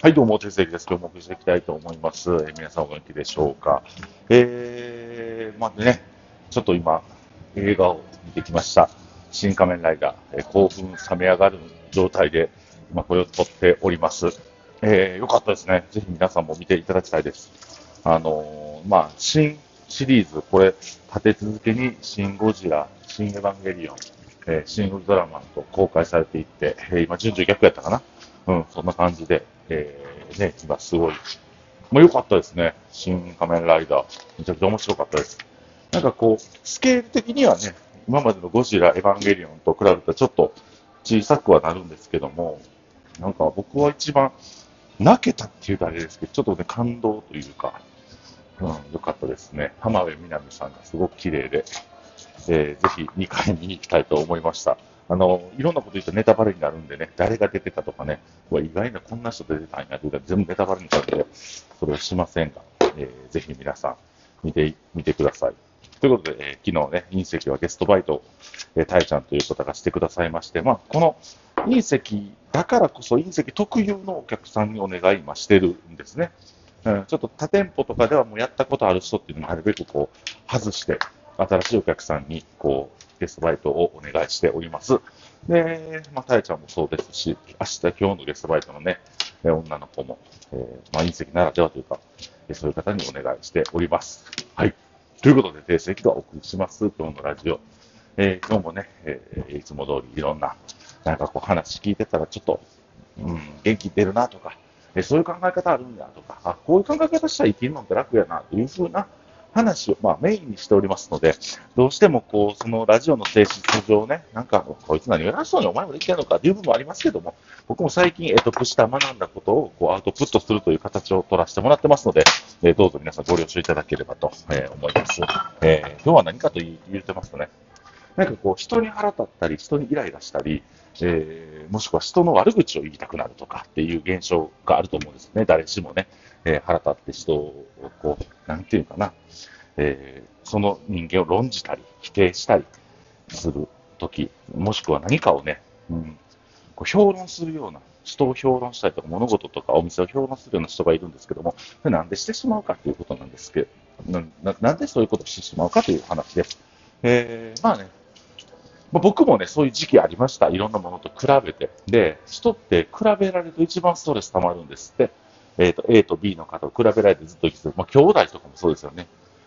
はい、どうも、定石です。今日もお送りしていきたいと思います。えー皆さんお元気でしょうか。えー、まずね、ちょっと今、映画を見てきました。新仮面ライダー、えー興奮冷め上がる状態で、今これを撮っております。えー、よかったですね。ぜひ皆さんも見ていただきたいです。あのーまあ、新シリーズ、これ、立て続けに、シン・ゴジラ、シン・エヴァンゲリオン、えーシン・ウルトラマンと公開されていって、えー今、順序逆やったかなうん、そんな感じで、えー、ね、今すごい、もう良かったですね。新仮面ライダー。めちゃくちゃ面白かったです。なんかこう、スケール的にはね、今までのゴジラ、エヴァンゲリオンと比べたらちょっと小さくはなるんですけども、なんか僕は一番泣けたっていうとあれですけど、ちょっとね、感動というか、うん、良かったですね。浜辺美波さんがすごく綺麗で、えーぜひ2回見に行きたいと思いました。あの、いろんなこと言ったらネタバレになるんでね、誰が出てたとかね、意外なこんな人出てたんやっていうか全部ネタバレになるんで、それはしませんが、えーぜひ皆さん見て、見てください。ということで、えー昨日ね、隕石はゲストバイトを、えー、たえちゃんという方がしてくださいまして、まあ、この隕石だからこそ隕石特有のお客さんにお願い今してるんですね。うん、ちょっと他店舗とかではもうやったことある人っていうのもなるべくこう外して、新しいお客さんにこうゲストバイトをお願いしております。で、まあ、たえちゃんもそうですし、明日今日のゲストバイトのね、え女の子も、えーまあ、隕石ならではというか、えそういう方にお願いしております。はい。ということで、定石がお送りします。今日のラジオ。えー今日もね、えーいつも通りいろんな、なんかこう話聞いてたらちょっと、うん、元気出るなとか、えーそういう考え方あるんだとか、あ、こういう考え方したら生きるのって楽やなというふうな話を、まあ、メインにしておりますので、どうしてもこう、そのラジオの性質上ね、なんか、こいつ何偉そうにお前もできてるのかっていう部分もありますけども、僕も最近得得した学んだことをこうアウトプットするという形を取らせてもらってますので、えーどうぞ皆さんご了承いただければと、えー思います。えー今日は何かと言言ってますとね、なんかこう、人に腹立ったり、人にイライラしたり、えーもしくは人の悪口を言いたくなるとかっていう現象があると思うんですね。誰しもね、えー腹立って人をこう、なんていうかな、えーその人間を論じたり、否定したりするとき、もしくは何かをね、うん、こう評論するような、人を評論したりとか、物事とかお店を評論するような人がいるんですけども、なんでしてしまうかということなんですけど、ななんでそういうことをしてしまうかという話です。えーまあね、ま僕もね、そういう時期ありました。いろんなものと比べて。で、人って比べられると一番ストレス溜まるんですって。えっ、と、A と B の方を比べられてずっと生きてる。まあ、兄弟とかもそうですよね。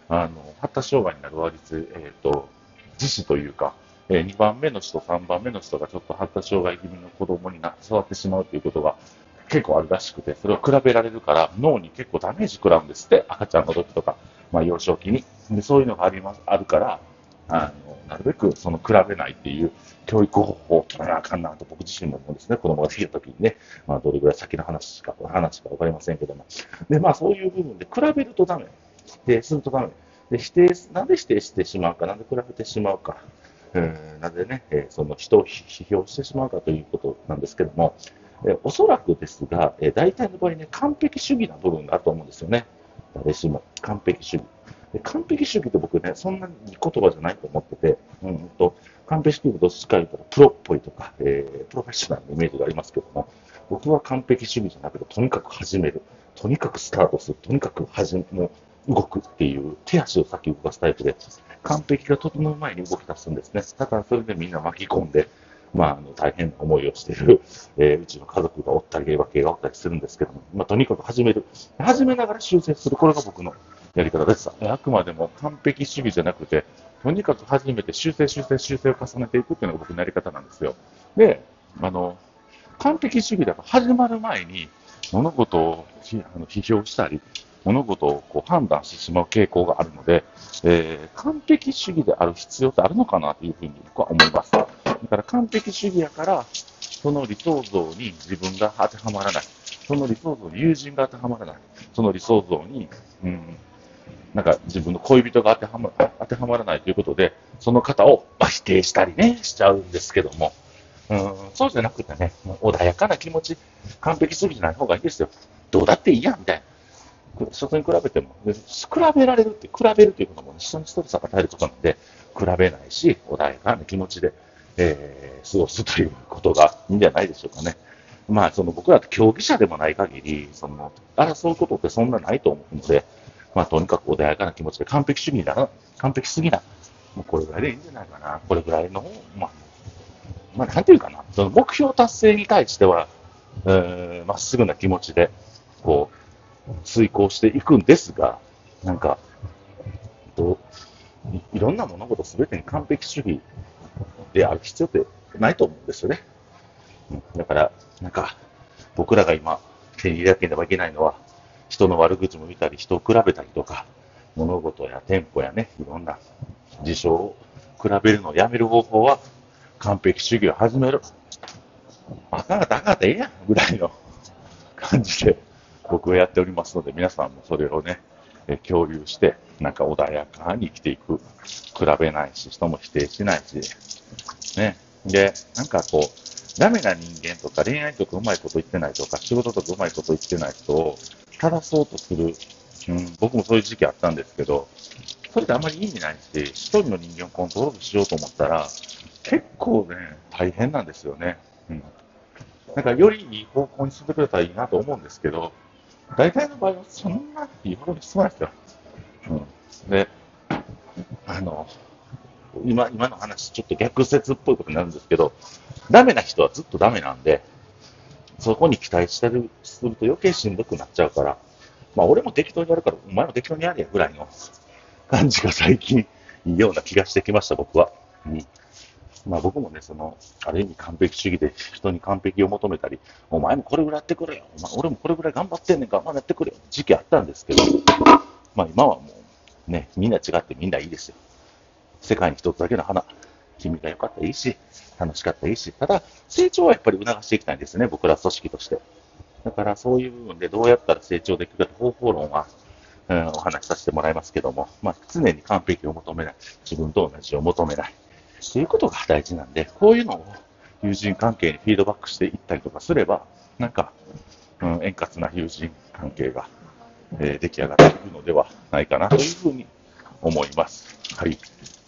あの、発達障害になる割率、えっ、と、自死というか、え2番目の人、3番目の人がちょっと発達障害気味の子供にな育ってしまうということが結構あるらしくて、それを比べられるから脳に結構ダメージ食らうんですって、赤ちゃんの時とか、まあ、幼少期に。で、そういうのがあります、あるから、あの、なるべくその比べないっていう教育方法を取らなあかんなと僕自身も思うんですね。子供ができた時にね、まあ、どれぐらい先の話か、話かわかりませんけども。で、まあ、そういう部分で比べるとダメ。否定するとダメ。で、否定、なんで否定してしまうか、なんで比べてしまうか。えーなぜね、えーその人を批評してしまうかということなんですけども、えーおそらくですが、えー大体の場合ね、完璧主義な部分があると思うんですよね。誰しも。完璧主義。で完璧主義って僕ね、そんなに言葉じゃないと思ってて、うんと、完璧主義とどっちか言ったらプロっぽいとか、えープロフェッショナルなイメージがありますけども、僕は完璧主義じゃなくて、とにかく始める。とにかくスタートする。とにかく始め、もう動くっていう手足を先動かすタイプで、完璧が整う前に動き出すんですね。だからそれでみんな巻き込んで、まあ、あの大変な思いをしている、えーうちの家族がおったり、わけがおったりするんですけども、まあ、とにかく始める。始めながら修正する。これが僕のやり方です。あくまでも完璧主義じゃなくて、とにかく始めて修正、修正、修正を重ねていくっていうのが僕のやり方なんですよ。で、あの、完璧主義だと始まる前に物事をあの批評したり、物事をこう判断してしまう傾向があるので、えー完璧主義である必要ってあるのかなというふうに僕は思います。だから完璧主義やから、その理想像に自分が当てはまらない。その理想像に友人が当てはまらない。その理想像に、うん、なんか自分の恋人が当てはま当てはまらないということで、その方を否定したりね、しちゃうんですけども、うん、そうじゃなくてね、穏やかな気持ち、完璧主義じゃない方がいいですよ。どうだっていいやん、みたいな。人に比べても、比べられるって、比べるということも、ね、人にストレスを与えることなんで、比べないし、穏やかな気持ちで、えー過ごすということがいいんじゃないでしょうかね。まあ、その僕ら競技者でもない限り、その、争うことってそんなないと思うので、まあ、とにかく穏やかな気持ちで完璧主義だな、完璧すぎな、もうこれぐらいでいいんじゃないかな、これぐらいの、まあ、まあ、なんていうかな、その目標達成に対しては、ま、えー、っすぐな気持ちで、こう、遂行していくんですが、なんか、といろんな物事すべてに完璧主義である必要ってないと思うんですよね。だから、なんか、僕らが今、手に入れなければいけないのは、人の悪口も見たり、人を比べたりとか、物事や店舗やね、いろんな事象を比べるのをやめる方法は、完璧主義を始める。あかんかったあかんかったええやんぐらいの感じで僕はやっておりますので、皆さんもそれをね、え共有して、なんか穏やかに生きていく。比べないし、人も否定しないし。ね。で、なんかこう、ダメな人間とか恋愛とかうまいこと言ってないとか、仕事とかうまいこと言ってない人を正そうとする。うん、僕もそういう時期あったんですけど、それってあんまり意味ないし、一人の人間をコントロールしようと思ったら、結構ね、大変なんですよね。うん。なんかよりいい方向に進んでくれたらいいなと思うんですけど、大体の場合はそんないい方向に進まないですよ。うん。で、あの、今、今の話、ちょっと逆説っぽいことになるんですけど、ダメな人はずっとダメなんで、そこに期待してる、すると余計しんどくなっちゃうから、まあ俺も適当にやるから、お前も適当にやれやぐらいの感じが最近いいような気がしてきました、僕は。うん。まあ僕もね、その、ある意味完璧主義で人に完璧を求めたり、お前もこれぐらいやってくれよ。お前俺もこれぐらい頑張ってんねんから、まあやってくれよ。時期あったんですけど、まあ今はもう、ね、みんな違ってみんないいですよ。世界に一つだけの花。君が良かったらいいし、楽しかったらいいし、ただ、成長はやっぱり促していきたいんですね、僕ら組織として。だからそういう部分でどうやったら成長できるか方法論は、うん、お話しさせてもらいますけども、まあ、常に完璧を求めない。自分と同じを求めない。ということが大事なんで、こういうのを友人関係にフィードバックしていったりとかすれば、なんか、うん、円滑な友人関係が、えー、出来上がっていくのではないかなというふうに思います。はい。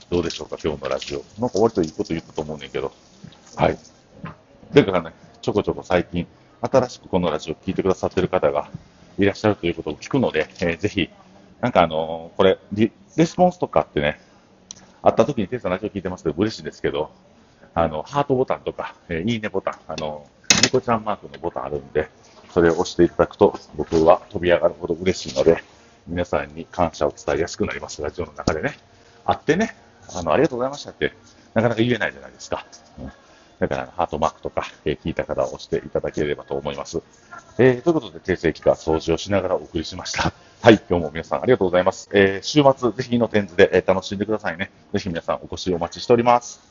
どうでしょうか、今日のラジオ。なんか割といいこと言ったと思うねんけど。はい。だかね、ちょこちょこ最近、新しくこのラジオを聞いてくださってる方がいらっしゃるということを聞くので、えー、ぜひ、なんかあのー、これリ、レスポンスとかってね、会った時にテイストラジオ聞いてますけど、嬉しいですけど、あの、ハートボタンとか、えー、いいねボタン、あの、ニコちゃんマークのボタンあるんで、それを押していただくと、僕は飛び上がるほど嬉しいので、皆さんに感謝を伝えやすくなります、ラジオの中でね。会ってね、あの、ありがとうございましたって、なかなか言えないじゃないですか。うんだから、ハートマークとか、えー、聞いた方を押していただければと思います。えー、ということで、訂正期間掃除をしながらお送りしました。はい、今日も皆さんありがとうございます。えー、週末、ぜひの展示で、え、楽しんでくださいね。ぜひ皆さんお越しお待ちしております。